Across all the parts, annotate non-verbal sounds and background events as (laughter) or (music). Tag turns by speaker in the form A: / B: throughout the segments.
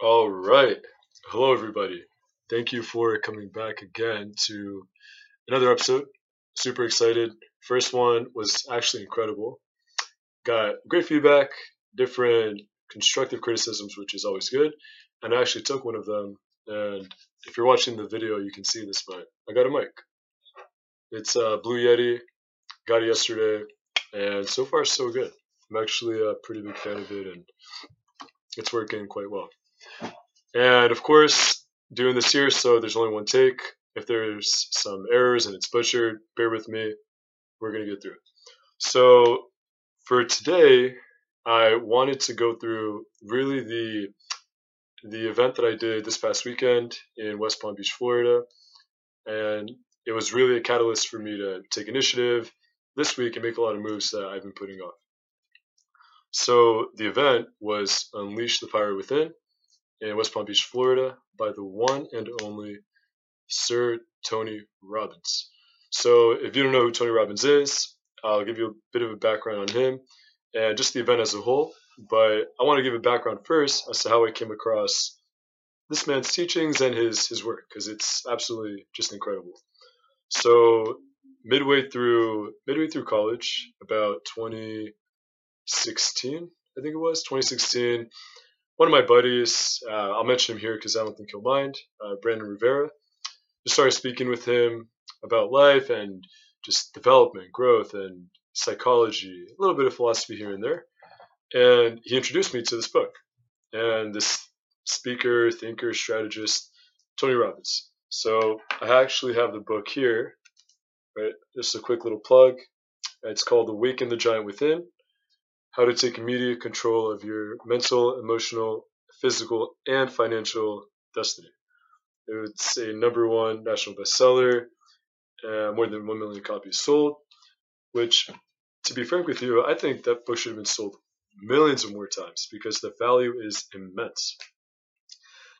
A: All right. Hello, everybody. Thank you for coming back again to another episode. Super excited. First one was actually incredible. Got great feedback, different constructive criticisms, which is always good. And I actually took one of them. And if you're watching the video, you can see this, but I got a mic. It's a Blue Yeti. Got it yesterday. And so far, so good. I'm actually a pretty big fan of it, and it's working quite well. And of course, doing this here, so there's only one take. If there's some errors and it's butchered, bear with me. We're going to get through it. So for today, I wanted to go through really the the event that I did this past weekend in West Palm Beach, Florida. And it was really a catalyst for me to take initiative this week and make a lot of moves that I've been putting off. So the event was Unleash the Fire Within in West Palm Beach, Florida, by the one and only Sir Tony Robbins. So, if you don't know who Tony Robbins is, I'll give you a bit of a background on him and just the event as a whole. But I want to give a background first as to how I came across this man's teachings and his his work because it's absolutely just incredible. So, midway through midway through college, about 2016, I think it was 2016 one of my buddies, uh, I'll mention him here because I don't think he'll mind, uh, Brandon Rivera. Just started speaking with him about life and just development, growth, and psychology, a little bit of philosophy here and there. And he introduced me to this book and this speaker, thinker, strategist, Tony Robbins. So I actually have the book here, right? Just a quick little plug. It's called The Weak Awaken the Giant Within how to take immediate control of your mental, emotional, physical, and financial destiny. It's a number one national bestseller, uh, more than 1 million copies sold, which, to be frank with you, I think that book should have been sold millions of more times because the value is immense.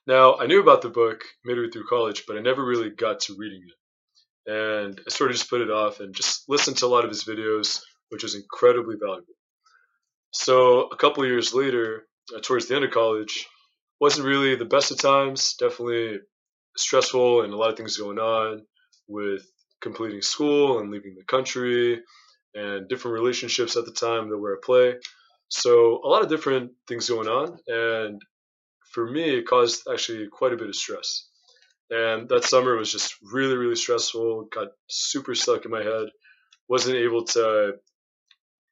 A: Now, I knew about the book midway through college, but I never really got to reading it. And I sort of just put it off and just listened to a lot of his videos, which was incredibly valuable. So a couple years later, uh, towards the end of college, wasn't really the best of times. Definitely stressful and a lot of things going on with completing school and leaving the country and different relationships at the time that were at play. So a lot of different things going on, and for me, it caused actually quite a bit of stress. And that summer was just really, really stressful. Got super stuck in my head. Wasn't able to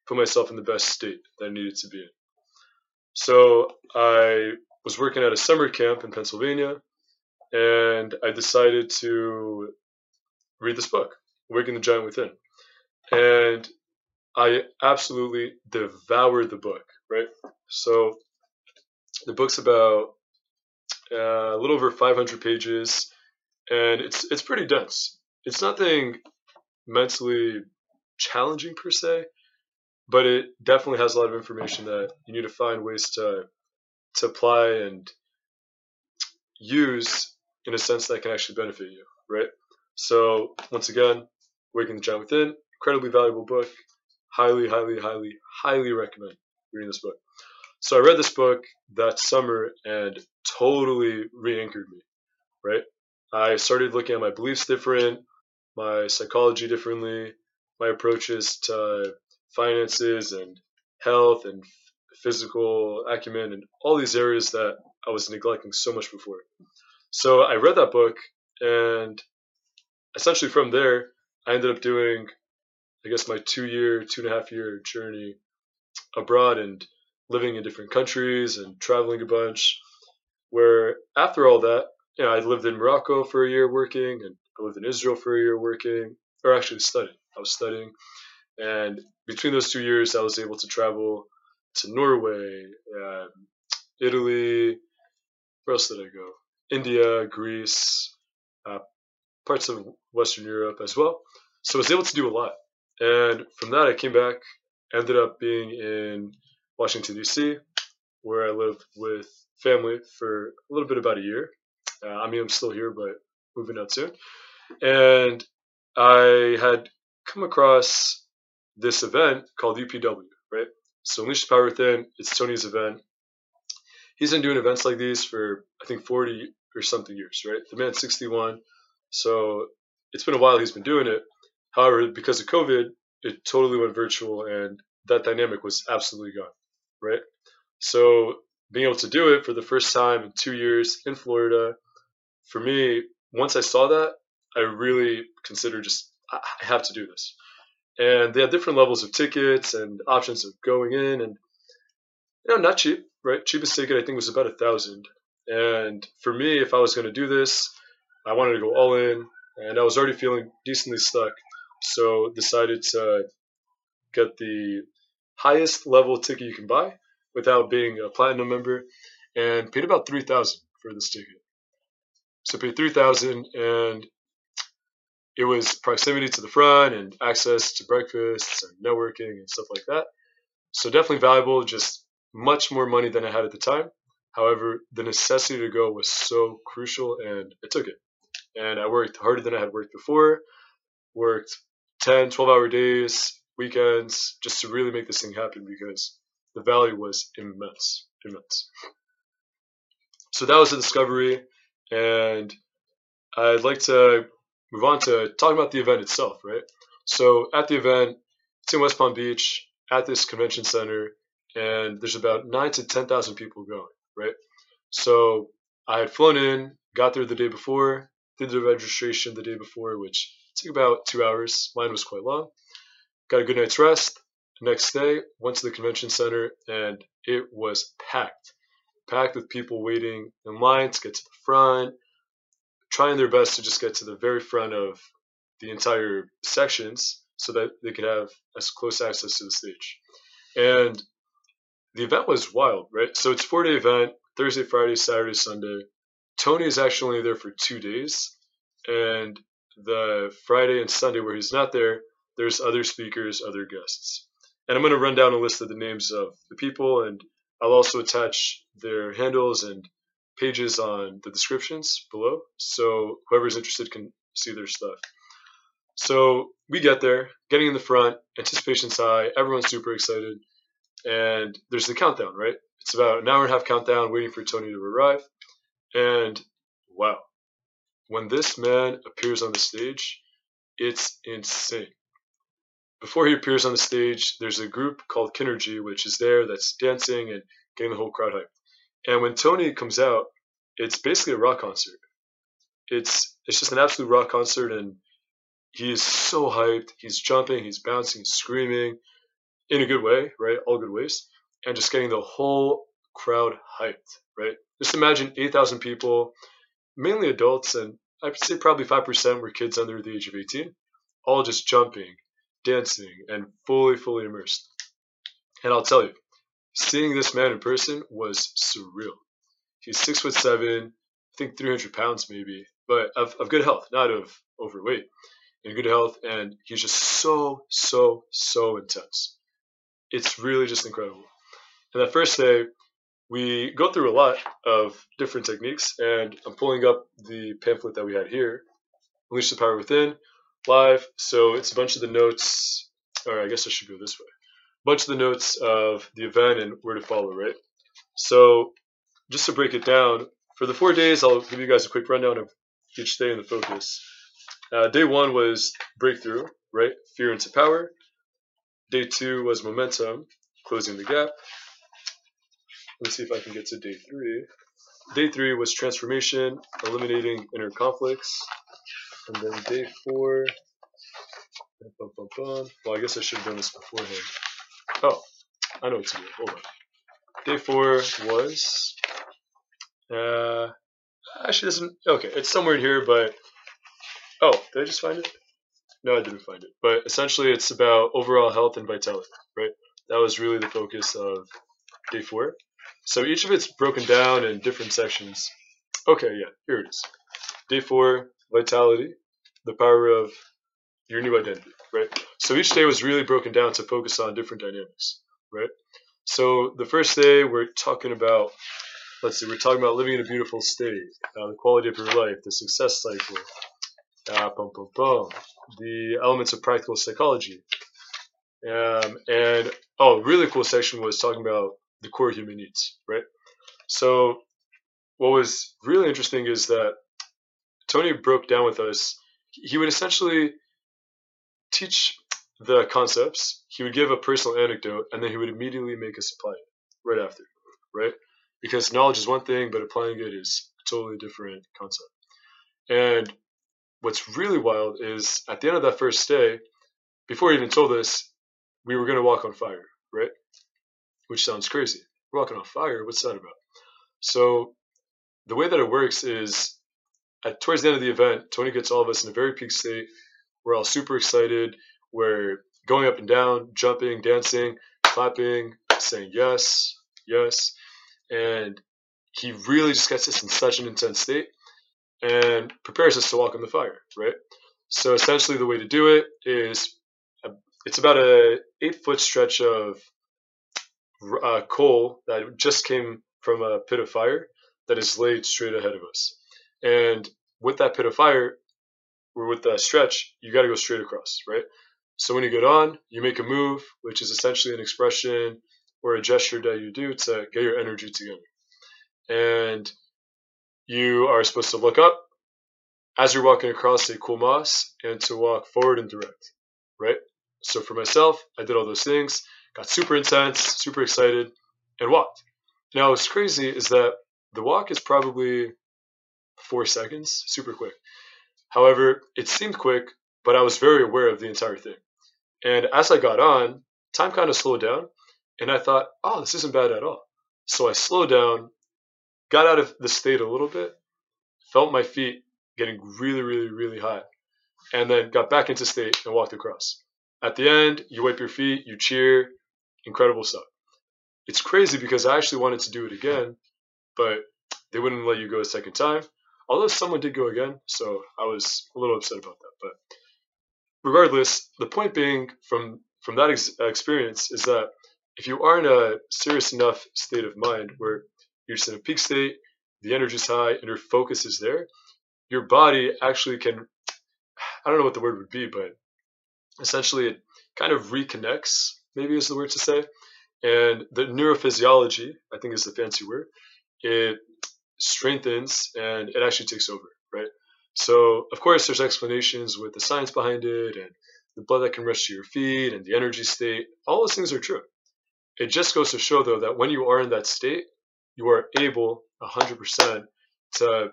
A: put myself in the best state that I needed to be in. So I was working at a summer camp in Pennsylvania, and I decided to read this book, Waking the Giant Within. And I absolutely devoured the book, right? So the book's about uh, a little over 500 pages, and it's it's pretty dense. It's nothing mentally challenging per se, but it definitely has a lot of information that you need to find ways to to apply and use in a sense that can actually benefit you, right? So once again, Waking the Giant Within, incredibly valuable book. Highly, highly, highly, highly recommend reading this book. So I read this book that summer and totally re-anchored me, right? I started looking at my beliefs different, my psychology differently, my approaches to finances and health and physical acumen and all these areas that I was neglecting so much before. So I read that book, and essentially from there, I ended up doing, I guess, my two year, two and a half year journey abroad and living in different countries and traveling a bunch. Where after all that, you know, I lived in Morocco for a year working, and I lived in Israel for a year working, or actually studying. I was studying, and between those two years, I was able to travel to Norway, um, Italy. Where else did I go? India, Greece, uh, parts of Western Europe as well. So I was able to do a lot. And from that, I came back, ended up being in Washington, D.C., where I lived with family for a little bit about a year. Uh, I mean, I'm still here, but moving out soon. And I had come across this event called UPW, right? So Unleash the Power Within, it's Tony's event. he's been doing events like these for I think 40 or something years, right? The man's 61, so it's been a while he's been doing it. However, because of COVID, it totally went virtual, and that dynamic was absolutely gone, right? So being able to do it for the first time in two years in Florida, for me, once I saw that, I really considered just I have to do this. And they had different levels of tickets and options of going in, and you know, not cheap, right? Cheapest ticket I think was about a thousand. And for me, if I was going to do this, I wanted to go all in, and I was already feeling decently stuck, so decided to get the highest level ticket you can buy without being a platinum member, and paid about three thousand for this ticket. So paid three thousand, and it was proximity to the front and access to breakfasts and networking and stuff like that. So definitely valuable, just much more money than I had at the time. However, the necessity to go was so crucial and I took it. And I worked harder than I had worked before, worked 10, 12 hour days, weekends, just to really make this thing happen because the value was immense, immense. So that was a discovery. And I'd like to move on to talking about the event itself, right? So at the event, it's in West Palm Beach at this convention center, and there's about nine to ten thousand people going, right? So I had flown in, got there the day before, did the registration the day before, which took about two hours. Mine was quite long. Got a good night's rest. Next day, went to the convention center, and it was packed, packed with people waiting in line to get to the front, trying their best to just get to the very front of the entire sections so that they could have as close access to the stage. And the event was wild, right? So it's four day event, Thursday, Friday, Saturday, Sunday. Tony is actually only there for two days. And the Friday and Sunday where he's not there, there's other speakers, other guests. And I'm going to run down a list of the names of the people, and I'll also attach their handles and pages on the descriptions below. So whoever's interested can see their stuff. So we get there, getting in the front, anticipation's high, everyone's super excited, and there's the countdown, right? It's about an hour and a half countdown waiting for Tony to arrive. And wow, when this man appears on the stage, it's insane. Before he appears on the stage, there's a group called Kinergy, which is there that's dancing and getting the whole crowd hyped. And when Tony comes out, it's basically a rock concert. It's it's just an absolute rock concert, and he is so hyped. He's jumping, he's bouncing, he's screaming, in a good way, right? All good ways, and just getting the whole crowd hyped, right? Just imagine 8,000 people, mainly adults, and I'd say probably 5% were kids under the age of 18, all just jumping, dancing, and fully, fully immersed. And I'll tell you, seeing this man in person was surreal. He's six foot seven, I think 300 pounds maybe, but of, of good health, not of overweight, in good health. And he's just so, so, so intense. It's really just incredible. And that first day, we go through a lot of different techniques, and I'm pulling up the pamphlet that we had here, Unleash the Power Within, live. So it's a bunch of the notes, or I guess I should go this way bunch of the notes of the event and where to follow, right? So just to break it down, for the four days, I'll give you guys a quick rundown of each day in the focus. Uh, day one was breakthrough, right? Fear into power. Day two was momentum, closing the gap. Let's see if I can get to day three. Day three was transformation, eliminating inner conflicts. And then day four, bum, bum, bum. well, I guess I should have done this beforehand. Oh, I know to do. Hold on. Day four was. Uh, actually, doesn't. Okay, it's somewhere in here, but. Oh, did I just find it? No, I didn't find it. But essentially, it's about overall health and vitality, right? That was really the focus of day four. So each of it's broken down in different sections. Okay, yeah, here it is. Day four, vitality, the power of your new identity, right? So each day was really broken down to focus on different dynamics, right? So the first day we're talking about, let's see, we're talking about living in a beautiful state, uh, the quality of your life, the success cycle, uh, bum, bum, the elements of practical psychology. Um, and oh, really cool section was talking about the core human needs, right? So, what was really interesting is that Tony broke down with us. He would essentially teach the concepts. He would give a personal anecdote, and then he would immediately make us apply it right after, right? Because knowledge is one thing, but applying it is a totally different concept. And what's really wild is at the end of that first day, before he even told us, we were going to walk on fire, right? Which sounds crazy. Walking on fire. What's that about? So the way that it works is at towards the end of the event, Tony gets all of us in a very peak state. We're all super excited. We're going up and down, jumping, dancing, clapping, saying yes, yes. And he really just gets us in such an intense state and prepares us to walk on the fire, right? So essentially, the way to do it is a, it's about a eight foot stretch of uh, coal that just came from a pit of fire that is laid straight ahead of us. And with that pit of fire, or with that stretch, you got to go straight across, right? So when you get on, you make a move, which is essentially an expression or a gesture that you do to get your energy together. And you are supposed to look up as you're walking across cool moss and to walk forward and direct, right? So for myself, I did all those things, got super intense, super excited, and walked. Now, what's crazy is that the walk is probably four seconds, super quick. However, it seemed quick, but I was very aware of the entire thing. And as I got on, time kind of slowed down, and I thought, oh, this isn't bad at all. So I slowed down, got out of the state a little bit, felt my feet getting really, really, really hot, and then got back into state and walked across. At the end, you wipe your feet, you cheer, incredible stuff. It's crazy because I actually wanted to do it again, but they wouldn't let you go a second time. Although someone did go again, so I was a little upset about that. But regardless, the point being from from that ex- experience is that if you are in a serious enough state of mind where you're just in a peak state, the energy is high, and your focus is there, your body actually can. I don't know what the word would be, but essentially it kind of reconnects. Maybe is the word to say. And the neurophysiology, I think is the fancy word, it strengthens and it actually takes over, right? So, of course, there's explanations with the science behind it and the blood that can rush to your feet and the energy state. All those things are true. It just goes to show, though, that when you are in that state, you are able 100% to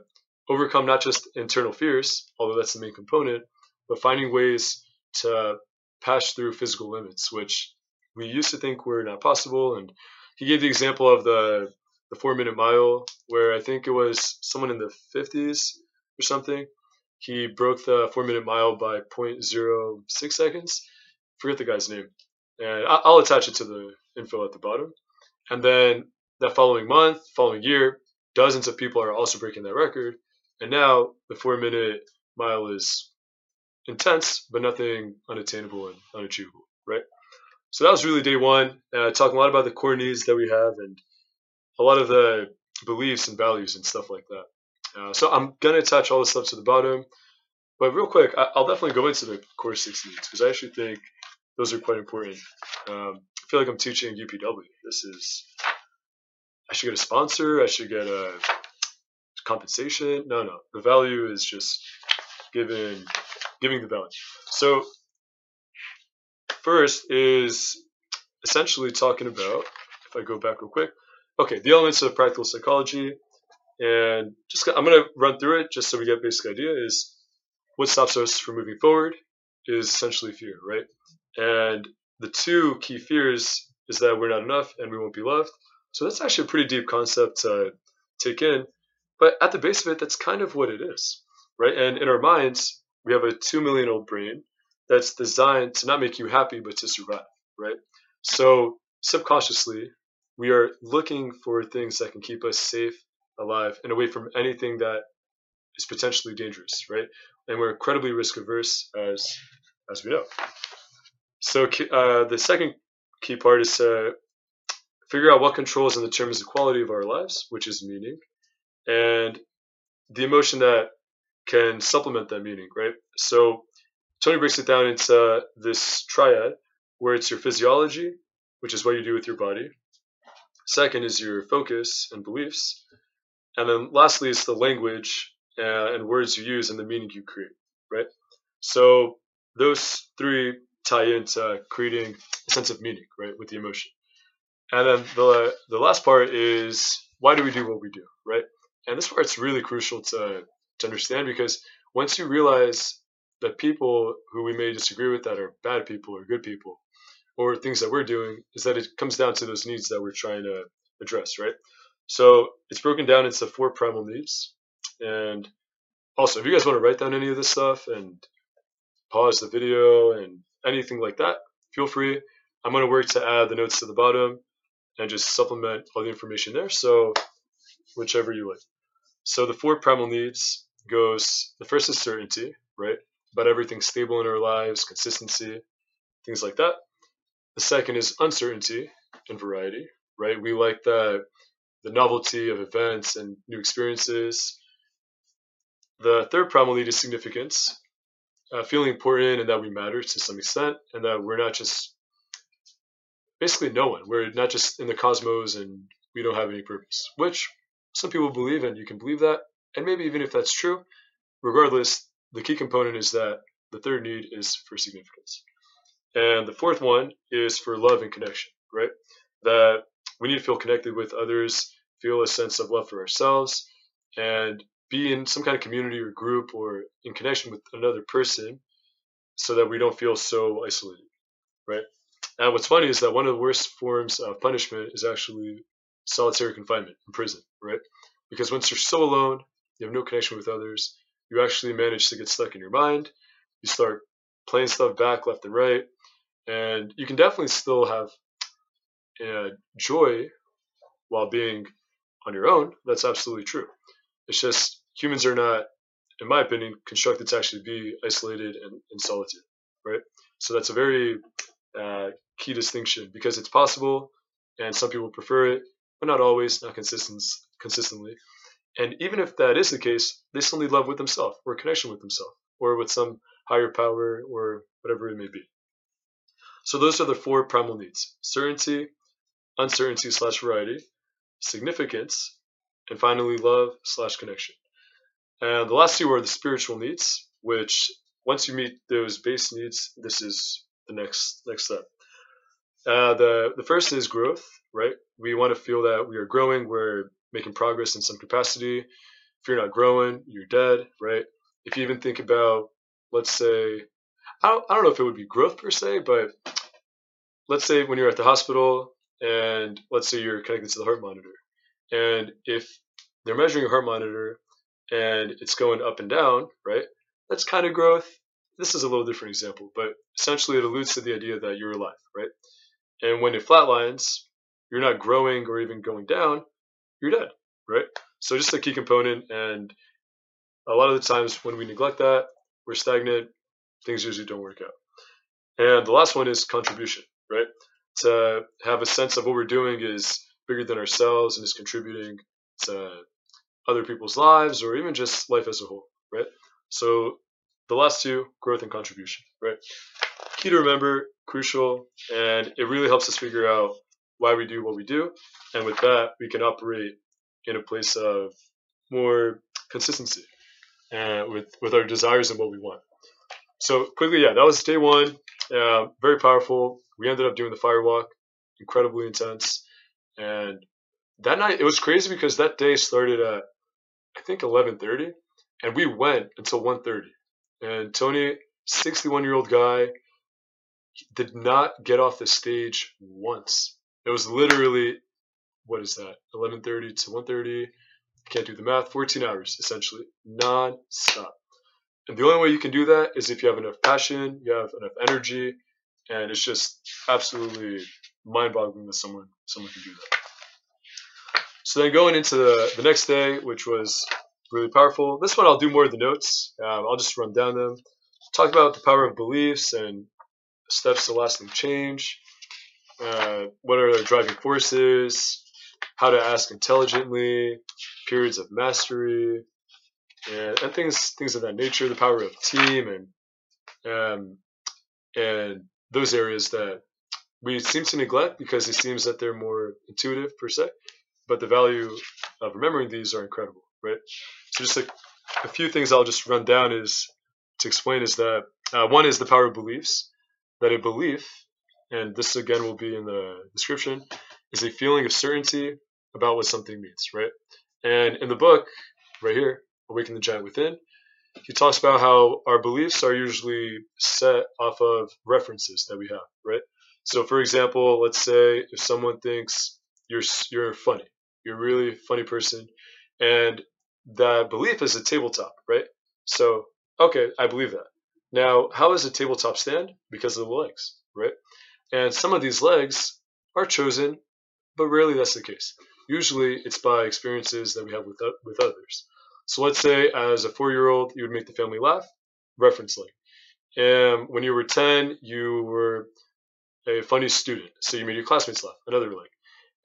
A: overcome not just internal fears, although that's the main component, but finding ways to pass through physical limits, which we used to think were not possible. And he gave the example of the the four minute mile, where I think it was someone in the 50s or something. He broke the four minute mile by 0.06 seconds. Forget the guy's name. And I'll attach it to the info at the bottom. And then that following month, following year, dozens of people are also breaking that record. And now the four minute mile is intense, but nothing unattainable and unachievable, right? So that was really day one. Uh, talking a lot about the core needs that we have and a lot of the beliefs and values and stuff like that. Uh, so I'm gonna attach all this stuff to the bottom, but real quick, I, will definitely go into the core six needs because I actually think those are quite important. Um, I feel like I'm teaching UPW. This is I should get a sponsor. I should get a compensation. No, no. The value is just giving giving the value. So first is essentially talking about. If I go back real quick, okay, the elements of practical psychology, and just I'm going to run through it just so we get a basic idea. Is what stops us from moving forward is essentially fear, right? And the two key fears is that we're not enough and we won't be loved. So that's actually a pretty deep concept to take in. But at the base of it, that's kind of what it is, right? And in our minds, we have a two million old brain that's designed to not make you happy, but to survive, right? So subconsciously, we are looking for things that can keep us safe, alive, and away from anything that is potentially dangerous, right? And we're incredibly risk averse, as as we know. So uh, the second key part is to figure out what controls and determines the quality of our lives, which is meaning, and the emotion that can supplement that meaning, right? So Tony breaks it down into this triad where it's your physiology, which is what you do with your body, Second is your focus and beliefs. And then lastly is the language uh, and words you use and the meaning you create, right? So those three tie into creating a sense of meaning, right, with the emotion. And then the the last part is why do we do what we do, right? And this part's really crucial to to understand because once you realize that people who we may disagree with that are bad people or good people, or things that we're doing, is that it comes down to those needs that we're trying to address, right? So it's broken down into four primal needs. And also, if you guys want to write down any of this stuff and pause the video and anything like that, feel free. I'm going to work to add the notes to the bottom and just supplement all the information there. So whichever you like. So the four primal needs goes, the first is certainty, right? About everything stable in our lives, consistency, things like that. The second is uncertainty and variety, right? We like the the novelty of events and new experiences. The third primal need is significance, uh, feeling important and that we matter to some extent, and that we're not just basically no one. We're not just in the cosmos and we don't have any purpose, which some people believe, and you can believe that. And maybe even if that's true, regardless, the key component is that the third need is for significance. And the fourth one is for love and connection, right? That we need to feel connected with others, feel a sense of love for ourselves, and be in some kind of community or group or in connection with another person so that we don't feel so isolated, right? And what's funny is that one of the worst forms of punishment is actually solitary confinement in prison, right? Because once you're so alone, you have no connection with others, you actually manage to get stuck in your mind. You start playing stuff back left and right, and you can definitely still have uh, joy while being on your own. That's absolutely true. It's just humans are not, in my opinion, constructed to actually be isolated and in solitude, right? So that's a very uh, key distinction because it's possible, and some people prefer it, but not always, not consistent, consistently. And even if that is the case, they still need love with themselves or connection with themselves or with some higher power or whatever it may be. So those are the four primal needs certainty, uncertainty slash variety, significance, and finally love slash connection. And the last two are the spiritual needs, which once you meet those base needs, this is the next next step. Uh, the the first is growth, right? We want to feel that we are growing, we're making progress in some capacity. If you're not growing, you're dead, right? If you even think about, let's say, I don't, I don't know if it would be growth per se, but let's say when you're at the hospital and let's say you're connected to the heart monitor, and if they're measuring your heart monitor and it's going up and down, right? That's kind of growth. This is a little different example, but essentially it alludes to the idea that you're alive, right? And when it flatlines, you're not growing or even going down, you're dead, right? So just a key component. And a lot of the times when we neglect that, we're stagnant, things usually don't work out. And the last one is contribution, right? To have a sense of what we're doing is bigger than ourselves and is contributing to other people's lives or even just life as a whole, right? So the last two, growth and contribution, right? Key to remember, crucial, and it really helps us figure out why we do what we do. And with that, we can operate in a place of more consistency uh, with, with our desires and what we want. So quickly, yeah, that was day one. Uh, very powerful. We ended up doing the fire walk, incredibly intense. And that night, it was crazy because that day started at, I think, 11.30. And we went until 1.30. And Tony, 61 year old guy, did not get off the stage once. It was literally, what is that? 11:30 to 1:30. Can't do the math. 14 hours essentially, non-stop. And the only way you can do that is if you have enough passion, you have enough energy, and it's just absolutely mind-boggling that someone someone can do that. So then going into the, the next day, which was really powerful. This one I'll do more of the notes. Um, I'll just run down them. Talk about the power of beliefs and steps to lasting change. Uh, what are their driving forces, how to ask intelligently, periods of mastery, and, and things things of that nature. The power of team and um, and those areas that we seem to neglect because it seems that they're more intuitive per se, but the value of remembering these are incredible, right? So just a, a few things I'll just run down is to explain is that uh, one is the power of beliefs, that a belief, and this again will be in the description, is a feeling of certainty about what something means, right? And in the book, right here, Awaken the Giant Within, he talks about how our beliefs are usually set off of references that we have, right? So, for example, let's say if someone thinks you're you're funny, you're a really funny person, and that belief is a tabletop, right? So, okay, I believe that. Now, how does a tabletop stand? Because of the legs, right? And some of these legs are chosen, but rarely that's the case. Usually, it's by experiences that we have with with others. So let's say as a four-year-old, you would make the family laugh, reference leg. And when you were 10, you were a funny student, so you made your classmates laugh, another leg.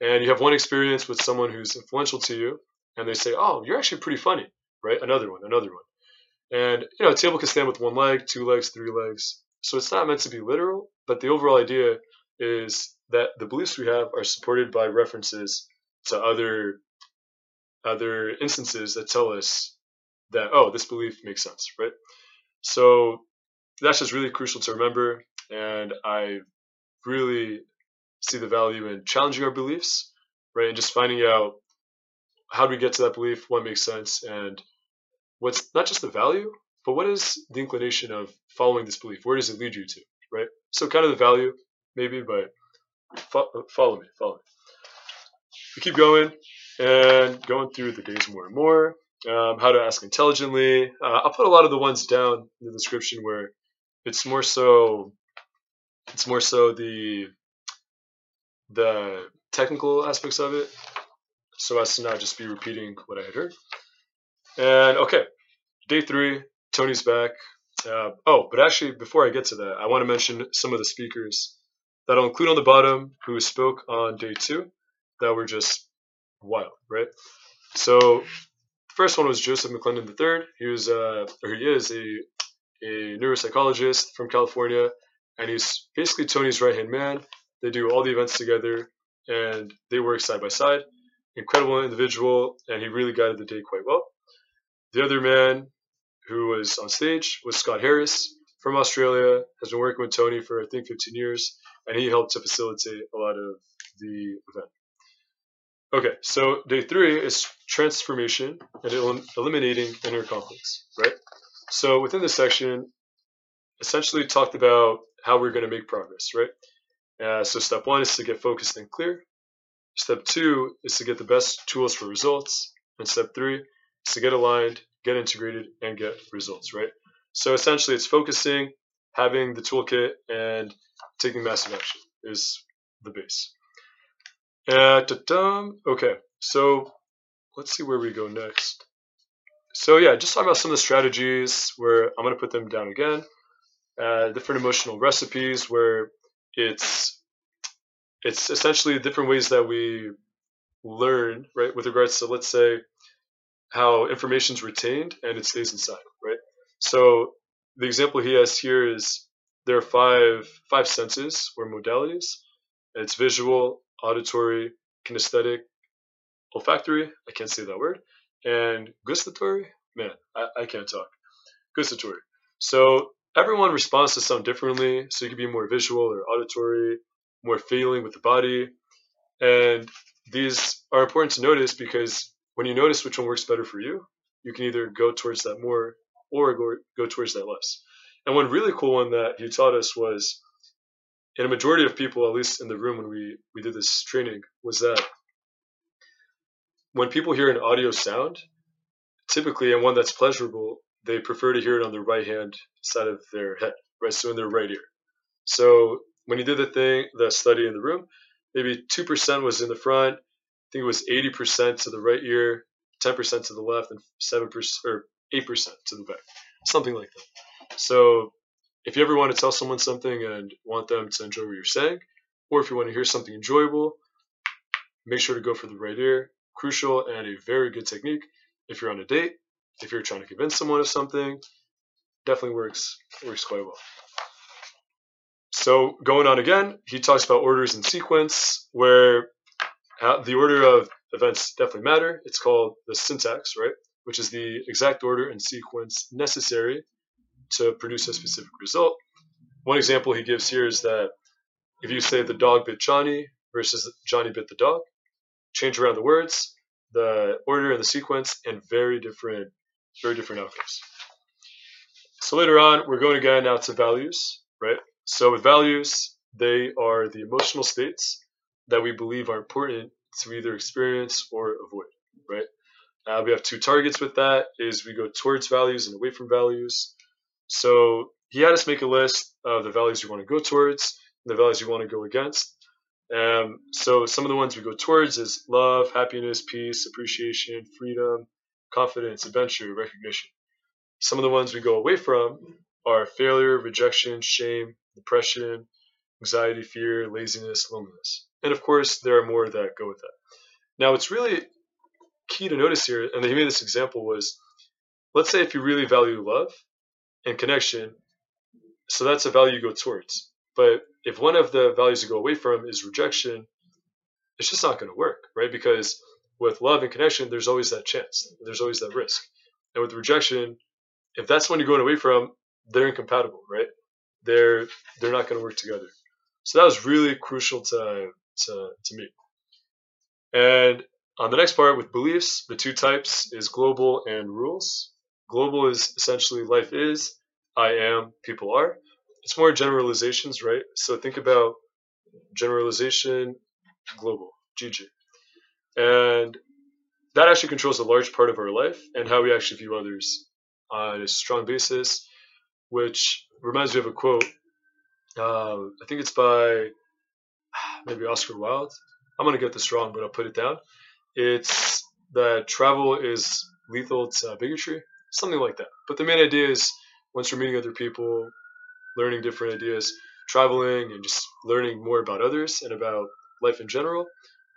A: And you have one experience with someone who's influential to you, and they say, "Oh, you're actually pretty funny," right? Another one, another one. And you know, a table can stand with one leg, two legs, three legs. So it's not meant to be literal, but the overall idea is that the beliefs we have are supported by references to other other instances that tell us that oh this belief makes sense right? So that's just really crucial to remember and i really see the value in challenging our beliefs right and just finding out how do we get to that belief what makes sense and what's not just the value but what is the inclination of following this belief? Where does it lead you to right? So kind of the value maybe but fo- follow me follow me. We keep going and going through the days more and more. Um, how to ask intelligently. Uh, I'll put a lot of the ones down in the description where it's more so it's more so the the technical aspects of it, so as to not just be repeating what I had heard. And okay, day three, Tony's back. Uh, oh, but actually, before I get to that, I want to mention some of the speakers that I'll include on the bottom who spoke on day two that were just wild, right? So first one was Joseph McClendon III. He was, uh, or he is a, a neuropsychologist from California, and he's basically Tony's right hand man. They do all the events together, and they work side by side. Incredible individual, and he really guided the day quite well. The other man who was on stage was Scott Harris from Australia, has been working with Tony for I think 15 years, and he helped to facilitate a lot of the event. Okay, so day three is transformation and el- eliminating inner conflicts, right? So within this section, essentially talked about how we're going to make progress, right? Uh, so step one is to get focused and clear. Step two is to get the best tools for results. And step three is to get aligned, get integrated, and get results, right? So essentially, it's focusing, having the toolkit, and taking massive action is the base. Uh, okay, so let's see where we go next. So yeah, just talking about some of the strategies where I'm going to put them down again. Uh, different emotional recipes where it's it's essentially different ways that we learn, right? With regards to let's say how information is retained and it stays inside, right? So the example he has here is there are five five senses or modalities. It's visual, auditory, kinesthetic, olfactory, I can't say that word, and gustatory, man, I, I can't talk. Gustatory. So everyone responds to sound differently. So you can be more visual or auditory, more feeling with the body. And these are important to notice because when you notice which one works better for you, you can either go towards that more or go, go towards that less. And one really cool one that he taught us was and a majority of people, at least in the room when we, we did this training, was that when people hear an audio sound, typically, and one that's pleasurable, they prefer to hear it on the right hand side of their head, right? So in their right ear. So when you did the thing, the study in the room, maybe 2% was in the front. I think it was 80% to the right ear, 10% to the left, and 7% or 8% to the back, something like that. So if you ever want to tell someone something and want them to enjoy what you're saying, or if you want to hear something enjoyable, make sure to go for the right ear. Crucial and a very good technique if you're on a date, if you're trying to convince someone of something, definitely works works quite well. So going on again, he talks about orders and sequence, where uh, the order of events definitely matter. It's called the syntax, right? Which is the exact order and sequence necessary to produce a specific result. One example he gives here is that if you say the dog bit Johnny versus Johnny bit the dog, change around the words, the order and the sequence, and very different, very different outcomes. So later on, we're going again now to values, right? So with values, they are the emotional states that we believe are important to either experience or avoid, right? Uh, we have two targets with that is we go towards values and away from values. So he had us make a list of the values you want to go towards and the values you want to go against. Um, so some of the ones we go towards is love, happiness, peace, appreciation, freedom, confidence, adventure, recognition. Some of the ones we go away from are failure, rejection, shame, depression, anxiety, fear, laziness, loneliness. And of course, there are more that go with that. Now, what's really key to notice here, and he made this example was, let's say if you really value love and connection, so that's a value you go towards. But if one of the values you go away from is rejection, it's just not going to work, right? Because with love and connection, there's always that chance, there's always that risk. And with rejection, if that's one you're going away from, they're incompatible, right? They're they're not going to work together. So that was really crucial to to, to me. And on the next part with beliefs, the two types is global and rules. Global is essentially life is, I am, people are. It's more generalizations, right? So think about generalization, global, GG. And that actually controls a large part of our life and how we actually view others on a strong basis, which reminds me of a quote. Uh, I think it's by (sighs) maybe Oscar Wilde. I'm gonna get this wrong, but I'll put it down. It's that travel is lethal to bigotry, something like that. But the main idea is once you're meeting other people, learning different ideas, traveling, and just learning more about others and about life in general,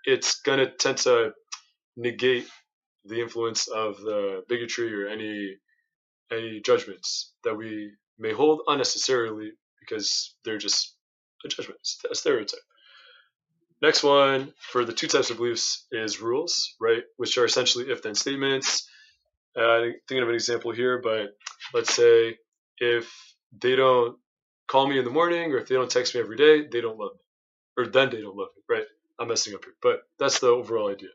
A: it's gonna tend to negate the influence of the bigotry or any any judgments that we may hold unnecessarily because they're just a judgment, a stereotype. Next one for the two types of beliefs is rules, right? Which are essentially if then statements. Uh, thinking of an example here, but let's say if they don't call me in the morning or if they don't text me every day, they don't love me. Or then they don't love me, right? I'm messing up here. But that's the overall idea.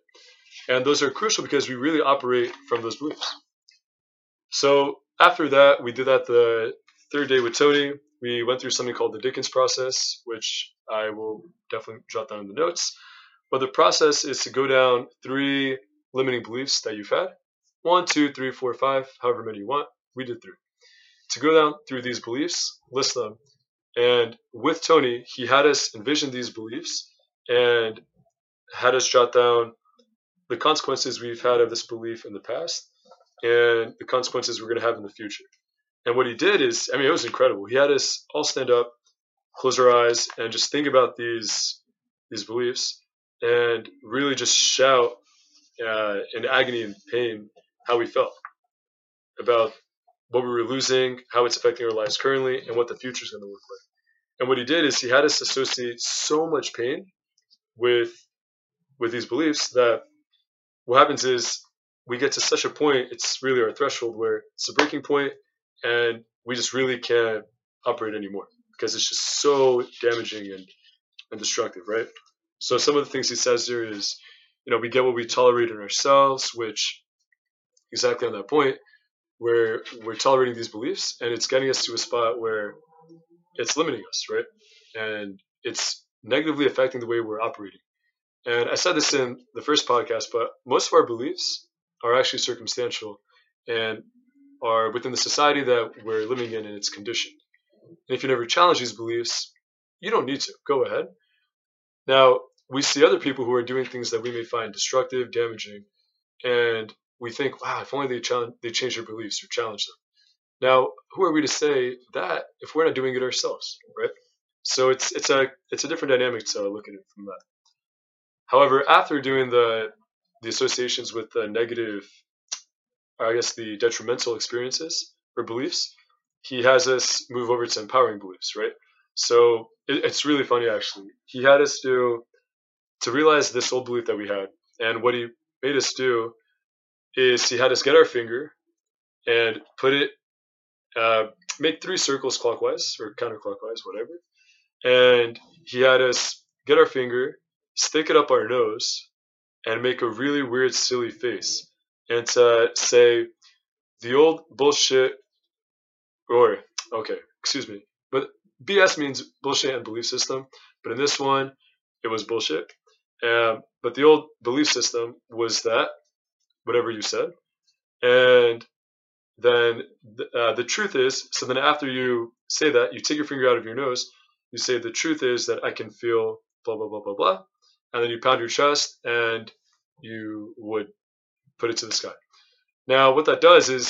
A: And those are crucial because we really operate from those beliefs. So after that, we did that the third day with Tony. We went through something called the Dickens process, which I will definitely jot down in the notes. But the process is to go down three limiting beliefs that you've had one, two, three, four, five, however many you want. We did three. To go down through these beliefs, list them. And with Tony, he had us envision these beliefs and had us jot down the consequences we've had of this belief in the past and the consequences we're going to have in the future. And what he did is, I mean, it was incredible. He had us all stand up, close our eyes, and just think about these these beliefs, and really just shout uh, in agony and pain how we felt about what we were losing, how it's affecting our lives currently, and what the future is going to look like. And what he did is he had us associate so much pain with with these beliefs that what happens is we get to such a point, it's really our threshold where it's a breaking point, and we just really can't operate anymore because it's just so damaging and, and destructive, right? So some of the things he says here is, you know, we get what we tolerate in ourselves, which exactly on that point, where we're tolerating these beliefs and it's getting us to a spot where it's limiting us, right? And it's negatively affecting the way we're operating. And I said this in the first podcast, but most of our beliefs are actually circumstantial and are within the society that we're living in and its condition. And if you never challenge these beliefs, you don't need to. Go ahead. Now, we see other people who are doing things that we may find destructive, damaging, and we think, wow, if only they, challenge, they change their beliefs or challenge them. Now, who are we to say that if we're not doing it ourselves, right? So it's it's a it's a different dynamic to look at it from that. However, after doing the the associations with the negative, or I guess the detrimental experiences or beliefs, he has us move over to empowering beliefs, right? So it, it's really funny actually. He had us do to realize this old belief that we had, and what he made us do is he had us get our finger and put it, uh, make three circles clockwise or counterclockwise, whatever, and he had us get our finger, stick it up our nose, and make a really weird, silly face, and to say the old bullshit, or okay, excuse me, but BS means bullshit and belief system, but in this one, it was bullshit. Um, but the old belief system was that whatever you said, and then uh, the truth is, so then after you say that, you take your finger out of your nose, you say the truth is that I can feel blah blah blah blah blah, and then you pound your chest and you would put it to the sky. Now, what that does is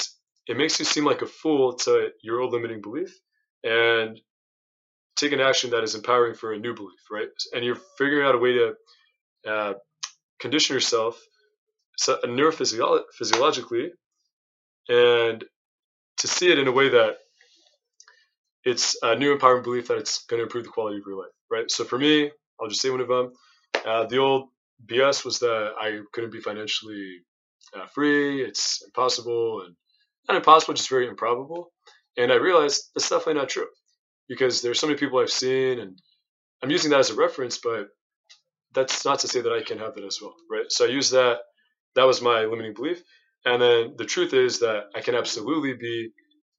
A: it makes you seem like a fool to your old limiting belief, and take an action that is empowering for a new belief, right? And you're figuring out a way to uh, condition yourself so, neurophysiologically and to see it in a way that it's a new empowering belief that it's going to improve the quality of your life, right? So for me, I'll just say one of them. Uh, the old BS was that I couldn't be financially uh, free. It's impossible and not impossible, just very improbable. And I realized that's definitely not true because there's so many people I've seen, and I'm using that as a reference, but that's not to say that I can have that as well, right? So I use that. That was my limiting belief, and then the truth is that I can absolutely be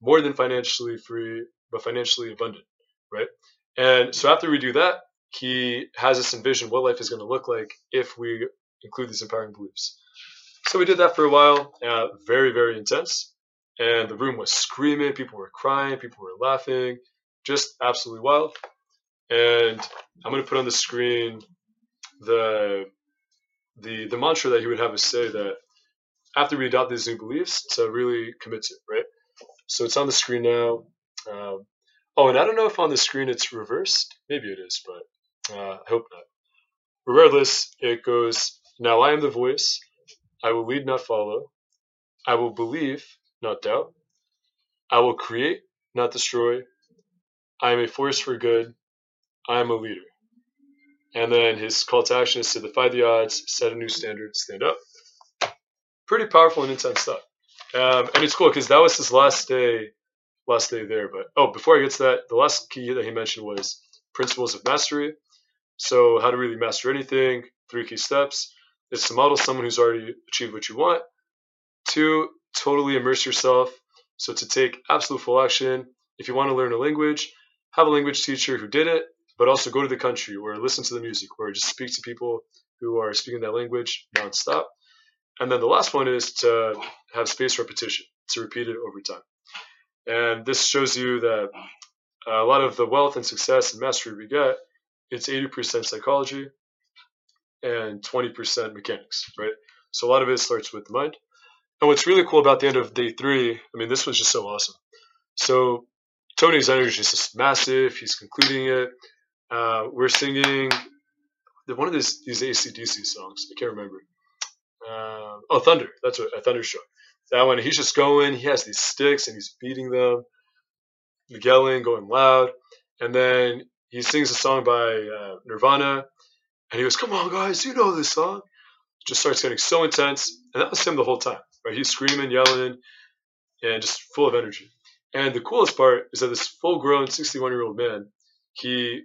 A: more than financially free, but financially abundant, right? And so after we do that, he has us envision what life is going to look like if we include these empowering beliefs. So we did that for a while, uh, very, very intense. And the room was screaming, people were crying, people were laughing, just absolutely wild. And I'm going to put on the screen the the the mantra that he would have us say that after we adopt these new beliefs to really commit to, right? So it's on the screen now. Um, oh, and I don't know if on the screen it's reversed. Maybe it is, but uh, I hope not. Regardless, it goes, Now I am the voice. I will lead, not follow. I will believe, not doubt. I will create, not destroy. I am a force for good. I am a leader. And then his call to action is to defy the odds, set a new standard, stand up. Pretty powerful and intense stuff. Um, and it's cool because that was his last day, last day there. But oh, before I get to that, the last key that he mentioned was principles of mastery. So how to really master anything? Three key steps: is to model someone who's already achieved what you want. Two, totally immerse yourself. So to take absolute full action. If you want to learn a language, have a language teacher who did it, but also go to the country or listen to the music or just speak to people who are speaking that language nonstop. And then the last one is to have spaced repetition, to repeat it over time. And this shows you that a lot of the wealth and success and mastery we get, it's 80% psychology and 20% mechanics, right? So a lot of it starts with the mind. And what's really cool about the end of day three, I mean, this was just so awesome. So Tony's energy is just massive. He's concluding it. Uh, we're singing one of these these ACDC songs. I can't remember. Uh, oh, Thunder. That's what a Thunderstruck. That one. He's just going. He has these sticks and he's beating them, yelling, going loud, and then he sings a song by uh, Nirvana, and he goes, "Come on, guys, you know this song." Just starts getting so intense, and that was him the whole time. Right? He's screaming, yelling, and just full of energy. And the coolest part is that this full-grown 61-year-old man, he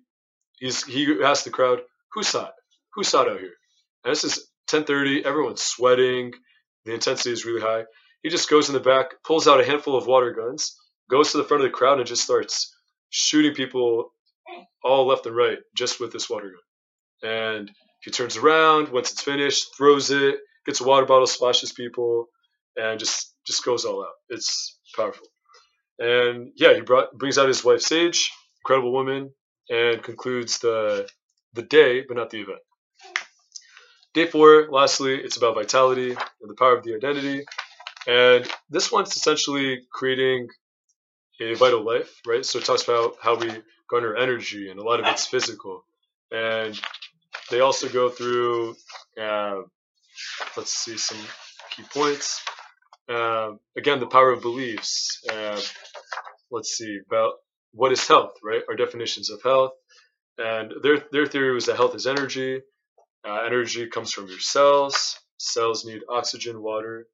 A: he's he asked the crowd, "Who saw it? Who saw it out here?" And this is 10:30. Everyone's sweating. The intensity is really high. He just goes in the back, pulls out a handful of water guns, goes to the front of the crowd, and just starts shooting people all left and right just with this water gun. And he turns around once it's finished, throws it, gets a water bottle, splashes people, and just just goes all out. It's powerful. And yeah, he brought brings out his wife Sage, incredible woman, and concludes the the day, but not the event. Day four, lastly, it's about vitality and the power of the identity. And this one's essentially creating a vital life, right? So it talks about how we garner energy, and a lot of it's physical. And they also go through, uh, let's see, some key points. Uh, again, the power of beliefs. Uh, let's see, about what is health, right? Our definitions of health. And their, their theory was that health is energy. Uh, energy comes from your cells. Cells need oxygen, water,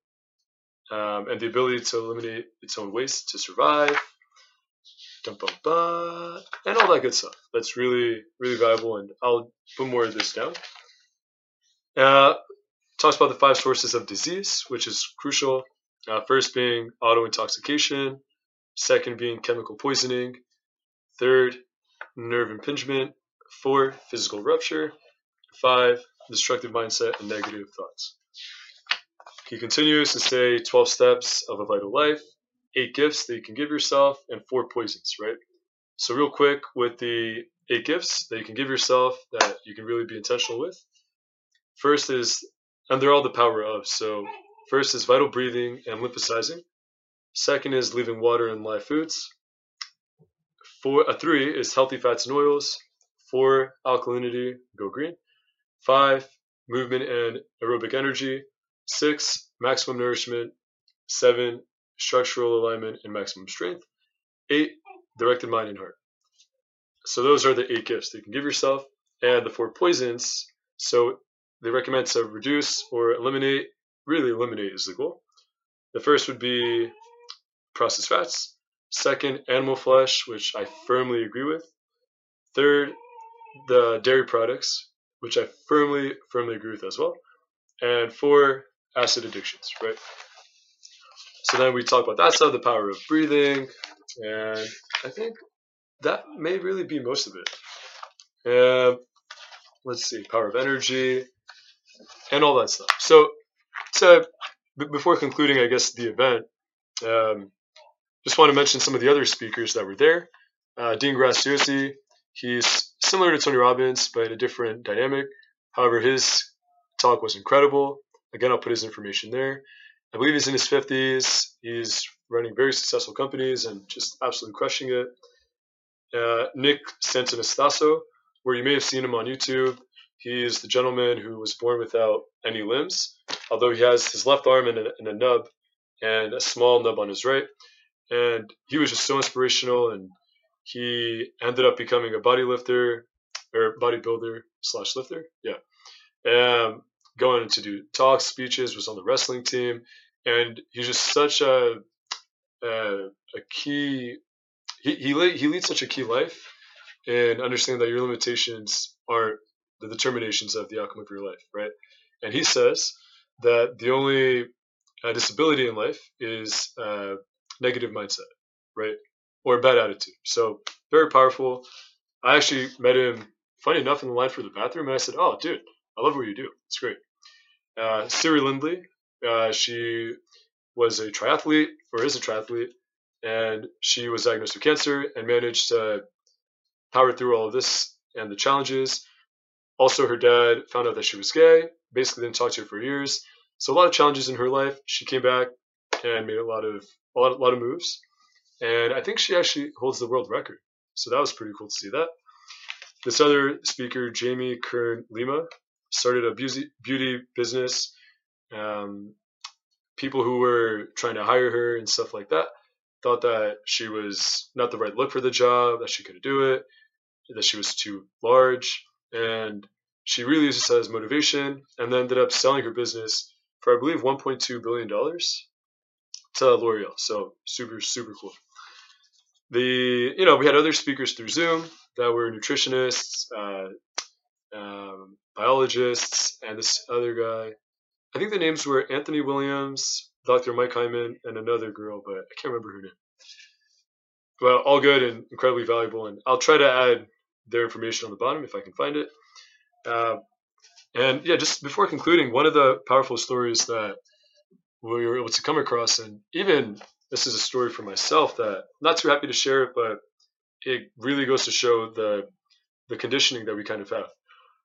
A: um, and the ability to eliminate its own waste to survive. Dun, and all that good stuff. That's really, really valuable. And I'll put more of this down. Uh, talks about the five sources of disease, which is crucial. Uh, first being auto intoxication, second being chemical poisoning, third, nerve impingement, four, physical rupture, five, destructive mindset and negative thoughts. He continues to say 12 steps of a vital life, eight gifts that you can give yourself, and four poisons, right? So, real quick, with the eight gifts that you can give yourself that you can really be intentional with. First is, and they're all the power of. So, first is vital breathing and lymphasizing. Second is leaving water and live foods. Four, uh, three is healthy fats and oils. Four, alkalinity, go green. Five, movement and aerobic energy. Six, maximum nourishment. Seven, structural alignment and maximum strength. Eight, directed mind and heart. So those are the eight gifts that you can give yourself. And the four poisons. So they recommend to reduce or eliminate. Really, eliminate is the goal. The first would be processed fats. Second, animal flesh, which I firmly agree with. Third, the dairy products, which I firmly, firmly agree with as well. And four, acid addictions, right? So then we talk about that stuff, the power of breathing, and I think that may really be most of it. And let's see, power of energy, and all that stuff. So, to before concluding, I guess the event, um, just want to mention some of the other speakers that were there. Uh, Dean Graziosi, he's similar to Tony Robbins, but in a different dynamic. However, his talk was incredible. Again, I'll put his information there. I believe he's in his 50s. He's running very successful companies and just absolutely crushing it. Uh, Nick Santonastasso, where you may have seen him on YouTube, he is the gentleman who was born without any limbs, although he has his left arm and a, and a nub and a small nub on his right. And he was just so inspirational, and he ended up becoming a body lifter or bodybuilder slash lifter. Yeah. Um, going to do talks, speeches, was on the wrestling team, and he's just such a a, a key. He he, he leads such a key life, and understanding that your limitations aren't the determinations of the outcome of your life, right? And he says that the only uh, disability in life is uh, negative mindset, right? Or a bad attitude. So very powerful. I actually met him, funny enough, in the line for the bathroom, and I said, "Oh, dude, I love what you do. It's great." Uh, Siri Lindley, uh, she was a triathlete or is a triathlete, and she was diagnosed with cancer and managed to power through all of this and the challenges. Also, her dad found out that she was gay. Basically, didn't talk to her for years. So a lot of challenges in her life. She came back and made a lot of a lot, a lot of moves, and I think she actually holds the world record. So that was pretty cool to see that. This other speaker, Jamie Kern Lima, started a beauty business. Um, people who were trying to hire her and stuff like that thought that she was not the right look for the job, that she couldn't do it, that she was too large, and she really used this as motivation, and then ended up selling her business for I believe 1.2 billion dollars to L'Oreal. So super super cool. The you know we had other speakers through Zoom that were nutritionists, uh, um, biologists, and this other guy. I think the names were Anthony Williams, Dr. Mike Hyman, and another girl, but I can't remember her name. Well, all good and incredibly valuable, and I'll try to add their information on the bottom if I can find it. Uh, and yeah, just before concluding, one of the powerful stories that we were able to come across, and even this is a story for myself that I'm not too happy to share it, but it really goes to show the the conditioning that we kind of have.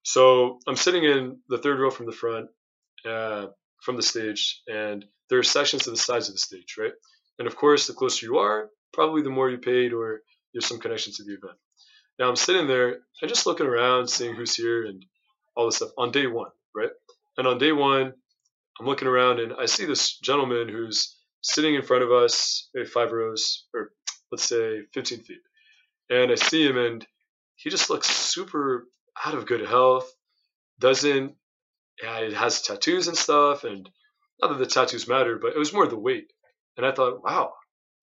A: So I'm sitting in the third row from the front, uh, from the stage, and there are sections to the sides of the stage, right? And of course, the closer you are, probably the more you paid or there's some connection to the event. Now I'm sitting there and just looking around, seeing who's here and all this stuff on day one, right? And on day one, I'm looking around and I see this gentleman who's sitting in front of us, maybe five rows, or let's say 15 feet. and I see him, and he just looks super out of good health. Doesn't yeah, it has tattoos and stuff, and not that the tattoos matter, but it was more the weight. And I thought, wow,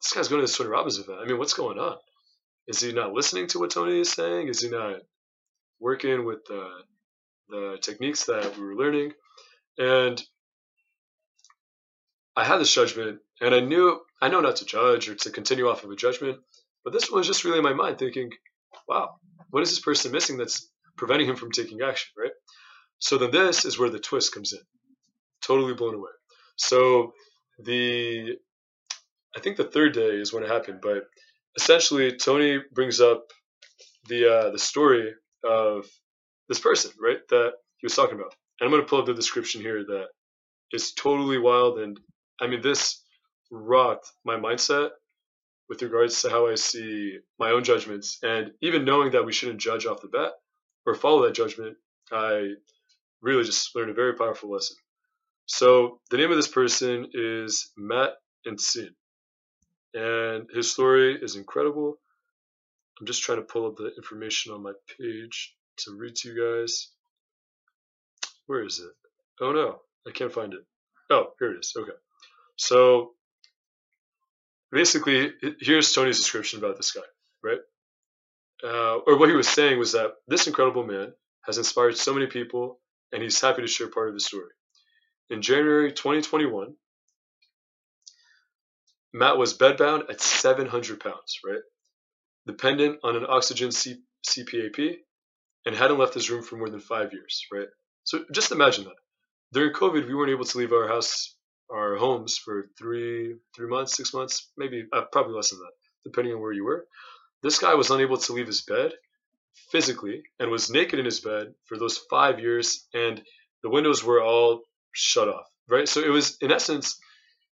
A: this guy's going to the Tony Robbins event. I mean, what's going on? Is he not listening to what Tony is saying? Is he not working with the the techniques that we were learning? And I had this judgment, and I knew I know not to judge or to continue off of a judgment, but this one was just really in my mind, thinking, "Wow, what is this person missing that's preventing him from taking action?" Right. So then this is where the twist comes in. Totally blown away. So the I think the third day is when it happened, but essentially Tony brings up the uh, the story of this person, right, that he was talking about. And I'm going to pull up the description here that is totally wild. And I mean, this rocked my mindset with regards to how I see my own judgments. And even knowing that we shouldn't judge off the bat or follow that judgment, I really just learned a very powerful lesson. So the name of this person is Matt Ensign. And his story is incredible. I'm just trying to pull up the information on my page to read to you guys. Where is it? Oh no, I can't find it. Oh, here it is. Okay. So basically, here's Tony's description about this guy, right? Uh, or what he was saying was that this incredible man has inspired so many people, and he's happy to share part of the story. In January 2021, Matt was bedbound at 700 pounds, right? Dependent on an oxygen C- CPAP and hadn't left his room for more than five years, right? So just imagine that. During COVID, we weren't able to leave our house, our homes for three, three months, six months, maybe uh, probably less than that, depending on where you were. This guy was unable to leave his bed physically and was naked in his bed for those five years, and the windows were all shut off, right? So it was, in essence,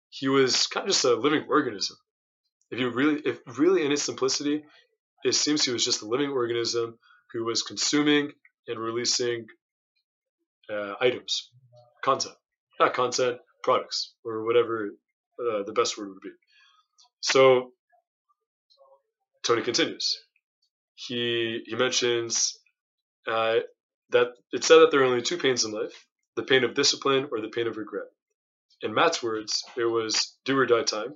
A: he was kind of just a living organism. If you really, if really in its simplicity, it seems he was just a living organism who was consuming and releasing uh, items, content, not content, products, or whatever uh, the best word would be. So Tony continues. He he mentions uh, that it said that there are only two pains in life: the pain of discipline or the pain of regret. In Matt's words, it was do or die time,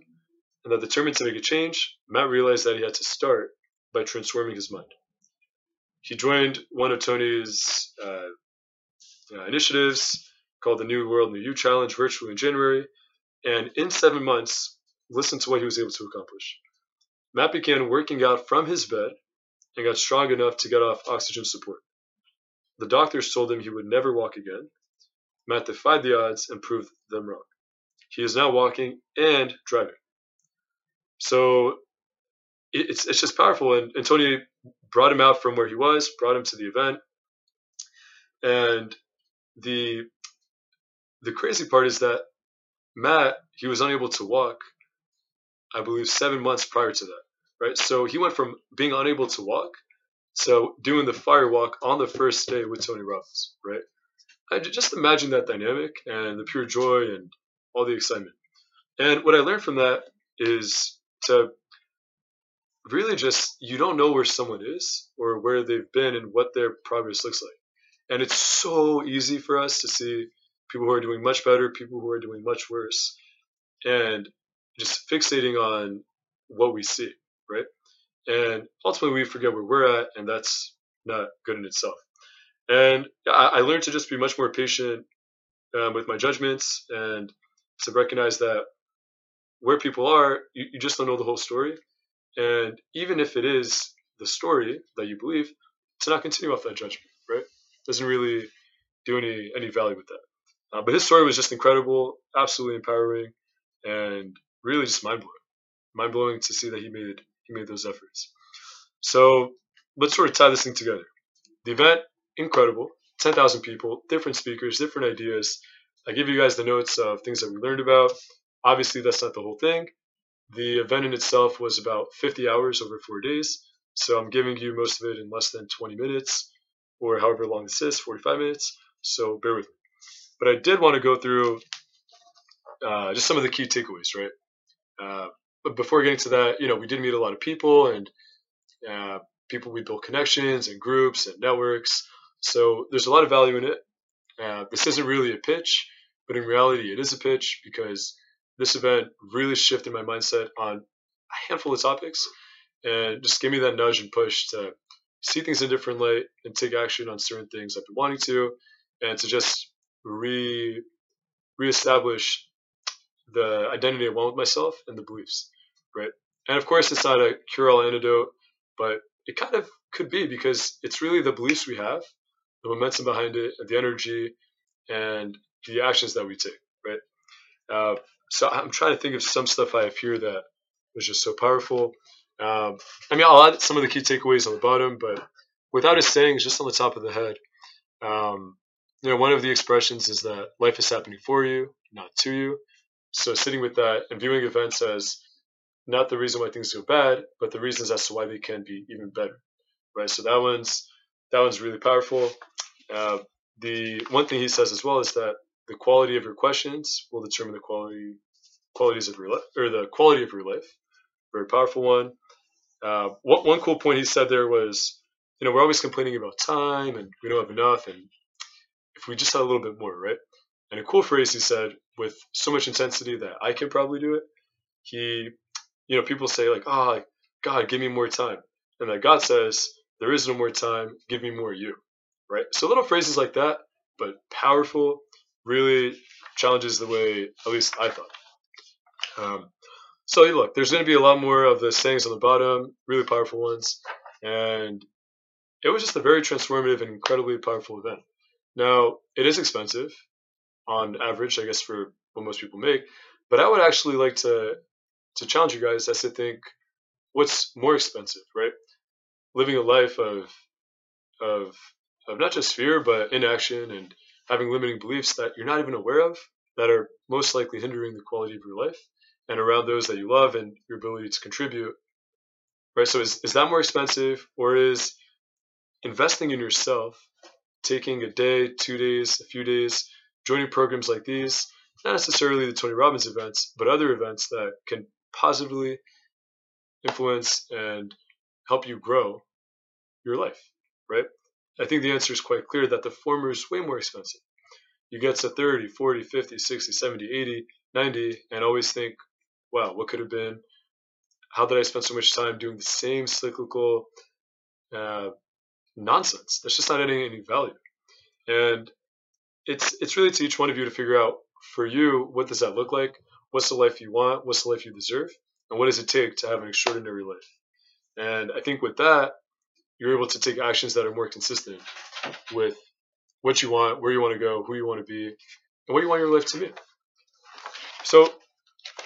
A: and that determined to make a change, Matt realized that he had to start by transforming his mind. He joined one of Tony's uh, uh, initiatives called the New World New You Challenge virtually in January, and in seven months, listen to what he was able to accomplish. Matt began working out from his bed and got strong enough to get off oxygen support. The doctors told him he would never walk again. Matt defied the odds and proved them wrong. He is now walking and driving. So it's it's just powerful. And, and Tony brought him out from where he was, brought him to the event, and the the crazy part is that Matt he was unable to walk. I believe seven months prior to that, right? So he went from being unable to walk to doing the fire walk on the first day with Tony Robbins, right? I just imagine that dynamic and the pure joy and all the excitement. And what I learned from that is to really just you don't know where someone is or where they've been and what their progress looks like. And it's so easy for us to see people who are doing much better, people who are doing much worse, and just fixating on what we see, right? And ultimately, we forget where we're at, and that's not good in itself. And I, I learned to just be much more patient um, with my judgments and to recognize that where people are, you, you just don't know the whole story. And even if it is the story that you believe, to not continue off that judgment, right? Doesn't really do any any value with that. Uh, but his story was just incredible, absolutely empowering, and really just mind blowing. Mind blowing to see that he made he made those efforts. So let's sort of tie this thing together. The event, incredible, ten thousand people, different speakers, different ideas. I give you guys the notes of things that we learned about. Obviously, that's not the whole thing. The event in itself was about 50 hours over four days. So I'm giving you most of it in less than 20 minutes or however long this is, 45 minutes. So bear with me. But I did want to go through uh, just some of the key takeaways, right? Uh, but before getting to that, you know, we did meet a lot of people and uh, people we built connections and groups and networks. So there's a lot of value in it. Uh, this isn't really a pitch, but in reality, it is a pitch because this event really shifted my mindset on a handful of topics and just gave me that nudge and push to see things in a different light and take action on certain things I've been wanting to, and to just re reestablish the identity I want with myself and the beliefs, right? And of course, it's not a cure-all antidote, but it kind of could be because it's really the beliefs we have, the momentum behind it, the energy, and the actions that we take, right? Uh, so I'm trying to think of some stuff I have here that was just so powerful. Um, I mean, I'll add some of the key takeaways on the bottom, but without us saying, just on the top of the head, um, you know, one of the expressions is that life is happening for you, not to you. So sitting with that and viewing events as not the reason why things go bad, but the reasons as to why they can be even better, right? So that one's that one's really powerful. Uh, the one thing he says as well is that the quality of your questions will determine the quality qualities of your life or the quality of your life. Very powerful one. Uh, one, one cool point he said there was, you know, we're always complaining about time and we don't have enough, and if we just had a little bit more, right? And a cool phrase he said with so much intensity that I can probably do it. He, you know, people say like, ah, "Oh, God, give me more time," and that God says, "There is no more time. Give me more you." Right? So little phrases like that, but powerful, really challenges the way at least I thought. Um, so look, there's going to be a lot more of the sayings on the bottom, really powerful ones, and it was just a very transformative and incredibly powerful event. Now it is expensive, on average, I guess for what most people make, but I would actually like to to challenge you guys as to think what's more expensive, right? Living a life of of of not just fear but inaction and having limiting beliefs that you're not even aware of that are most likely hindering the quality of your life and around those that you love and your ability to contribute. Right? So is, is that more expensive or is investing in yourself, taking a day, two days, a few days, joining programs like these, not necessarily the Tony Robbins events, but other events that can positively influence and help you grow your life, right? I think the answer is quite clear that the former is way more expensive. You get to 30, 40, 50, 60, 70, 80, 90, and always think, wow, what could have been? How did I spend so much time doing the same cyclical uh, nonsense? That's just not adding any value. And it's it's really to each one of you to figure out for you what does that look like? What's the life you want? What's the life you deserve? And what does it take to have an extraordinary life? And I think with that, you're able to take actions that are more consistent with what you want, where you want to go, who you want to be, and what you want your life to be. So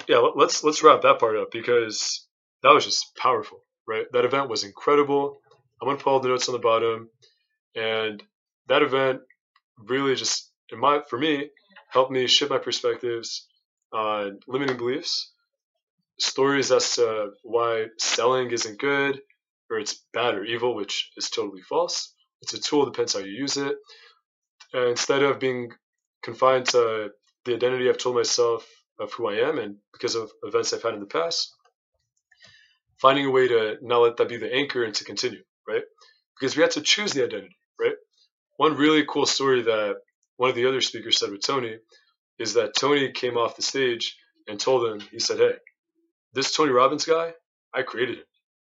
A: yeah, let's let's wrap that part up because that was just powerful, right? That event was incredible. I'm gonna all the notes on the bottom, and that event really just, in my for me, helped me shift my perspectives on limiting beliefs, stories as to why selling isn't good or it's bad or evil, which is totally false. It's a tool, depends how you use it. And instead of being confined to the identity I've told myself of who I am and because of events I've had in the past, finding a way to not let that be the anchor and to continue, right? Because we had to choose the identity, right? One really cool story that one of the other speakers said with Tony is that Tony came off the stage and told him, he said, Hey, this Tony Robbins guy, I created him.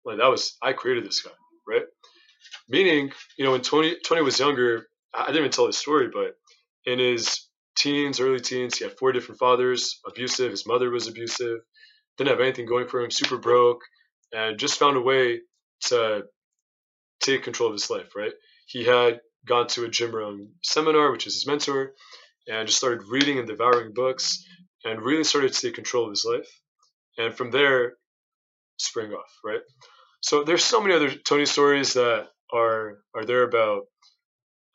A: Like that was I created this guy, right? Meaning, you know, when Tony Tony was younger, I didn't even tell his story, but in his teens, early teens. He had four different fathers, abusive. His mother was abusive. Didn't have anything going for him, super broke, and just found a way to take control of his life, right? He had gone to a Jim Rohn seminar, which is his mentor, and just started reading and devouring books and really started to take control of his life. And from there, spring off, right? So there's so many other Tony stories that are are there about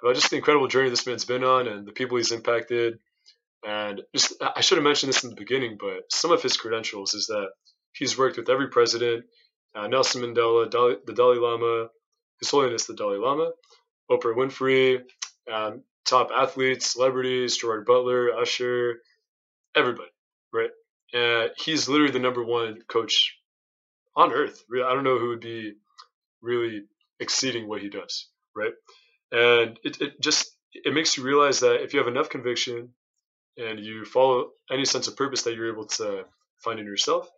A: about just the incredible journey this man's been on and the people he's impacted. And just, I should have mentioned this in the beginning, but some of his credentials is that he's worked with every president, uh, Nelson Mandela, the Dalai Lama, His Holiness the Dalai Lama, Oprah Winfrey, um, top athletes, celebrities, Gerard Butler, Usher, everybody, right? And he's literally the number one coach on earth. I don't know who would be really exceeding what he does, right? And it, it just it makes you realize that if you have enough conviction and you follow any sense of purpose that you're able to find in yourself,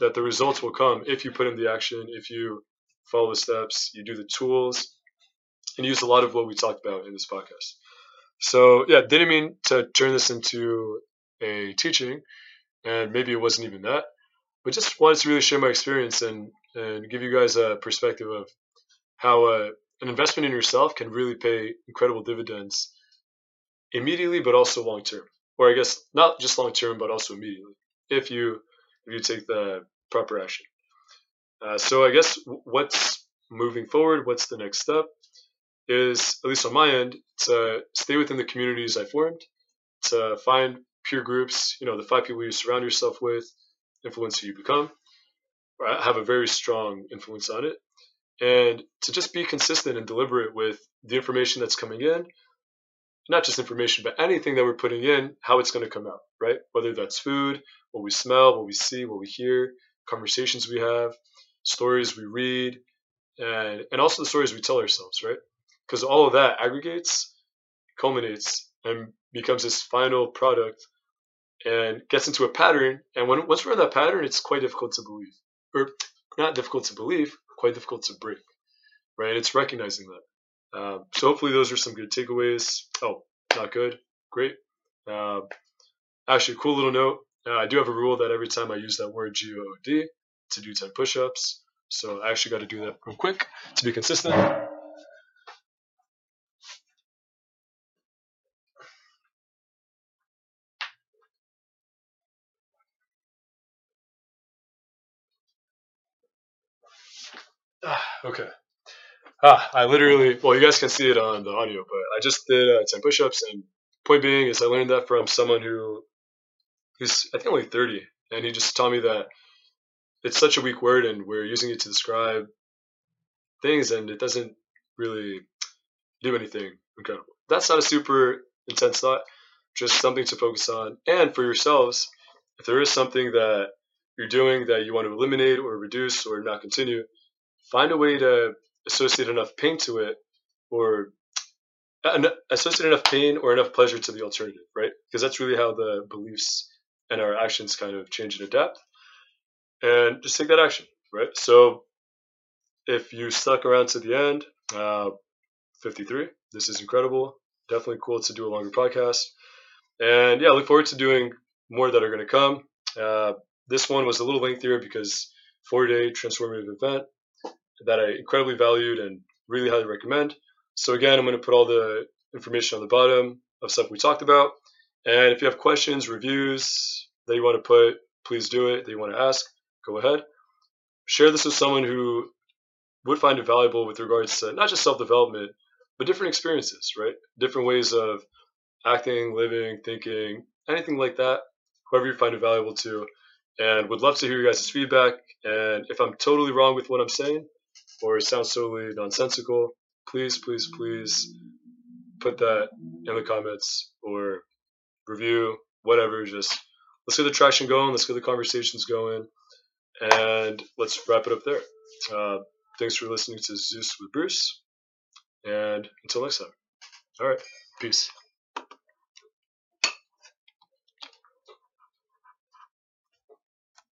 A: that the results will come if you put in the action, if you follow the steps, you do the tools, and use a lot of what we talked about in this podcast. So yeah, didn't mean to turn this into a teaching, and maybe it wasn't even that, but just wanted to really share my experience and and give you guys a perspective of how uh, an investment in yourself can really pay incredible dividends immediately, but also long term, or I guess not just long term, but also immediately if you if you take the proper action. Uh, so I guess what's moving forward, what's the next step, is at least on my end to stay within the communities I formed, to find peer groups, you know, the five people you surround yourself with, influence who you become, have a very strong influence on it, and to just be consistent and deliberate with the information that's coming in, not just information, but anything that we're putting in, how it's going to come out, right? Whether that's food, what we smell, what we see, what we hear, conversations we have, stories we read, and, and also the stories we tell ourselves, right? Because all of that aggregates, culminates, and becomes this final product and gets into a pattern. And when once we're in that pattern, it's quite difficult to believe, or not difficult to believe, quite difficult to break, right? It's recognizing that. Uh, so hopefully those are some good takeaways. Oh, not good, great. Uh, actually, cool little note. Uh, I do have a rule that every time I use that word G-O-D to do 10 push-ups. So I actually got to do that real quick to be consistent. Ah, okay. Ah, I literally, well, you guys can see it on the audio, but I just did uh, 10 push ups. And point being is I learned that from someone who, who's, I think, only 30. And he just taught me that it's such a weak word and we're using it to describe things and it doesn't really do anything incredible. That's not a super intense thought, just something to focus on. And for yourselves, if there is something that you're doing that you want to eliminate or reduce or not continue, find a way to associate enough pain to it or associate enough pain or enough pleasure to the alternative, right? Because that's really how the beliefs and our actions kind of change and adapt. And just take that action, right? So if you stuck around to the end, uh, 53, this is incredible. Definitely cool to do a longer podcast. And yeah, look forward to doing more that are going to come. Uh, this one was a little lengthier because four day transformative event that I incredibly valued and really highly recommend. So again, I'm going to put all the information on the bottom of stuff we talked about. And if you have questions, reviews that you want to put, please do it. That you want to ask, go ahead. Share this with someone who would find it valuable with regards to not just self-development, but different experiences, right? Different ways of acting, living, thinking, anything like that. Whoever you find it valuable to, and would love to hear your guys' feedback. And if I'm totally wrong with what I'm saying, or it sounds totally nonsensical, please, please, please put that in the comments or review, whatever. Just let's get the traction going, let's get the conversations going, and let's wrap it up there. Uh, thanks for listening to Zeus with Bruce, and until next time. All right, peace.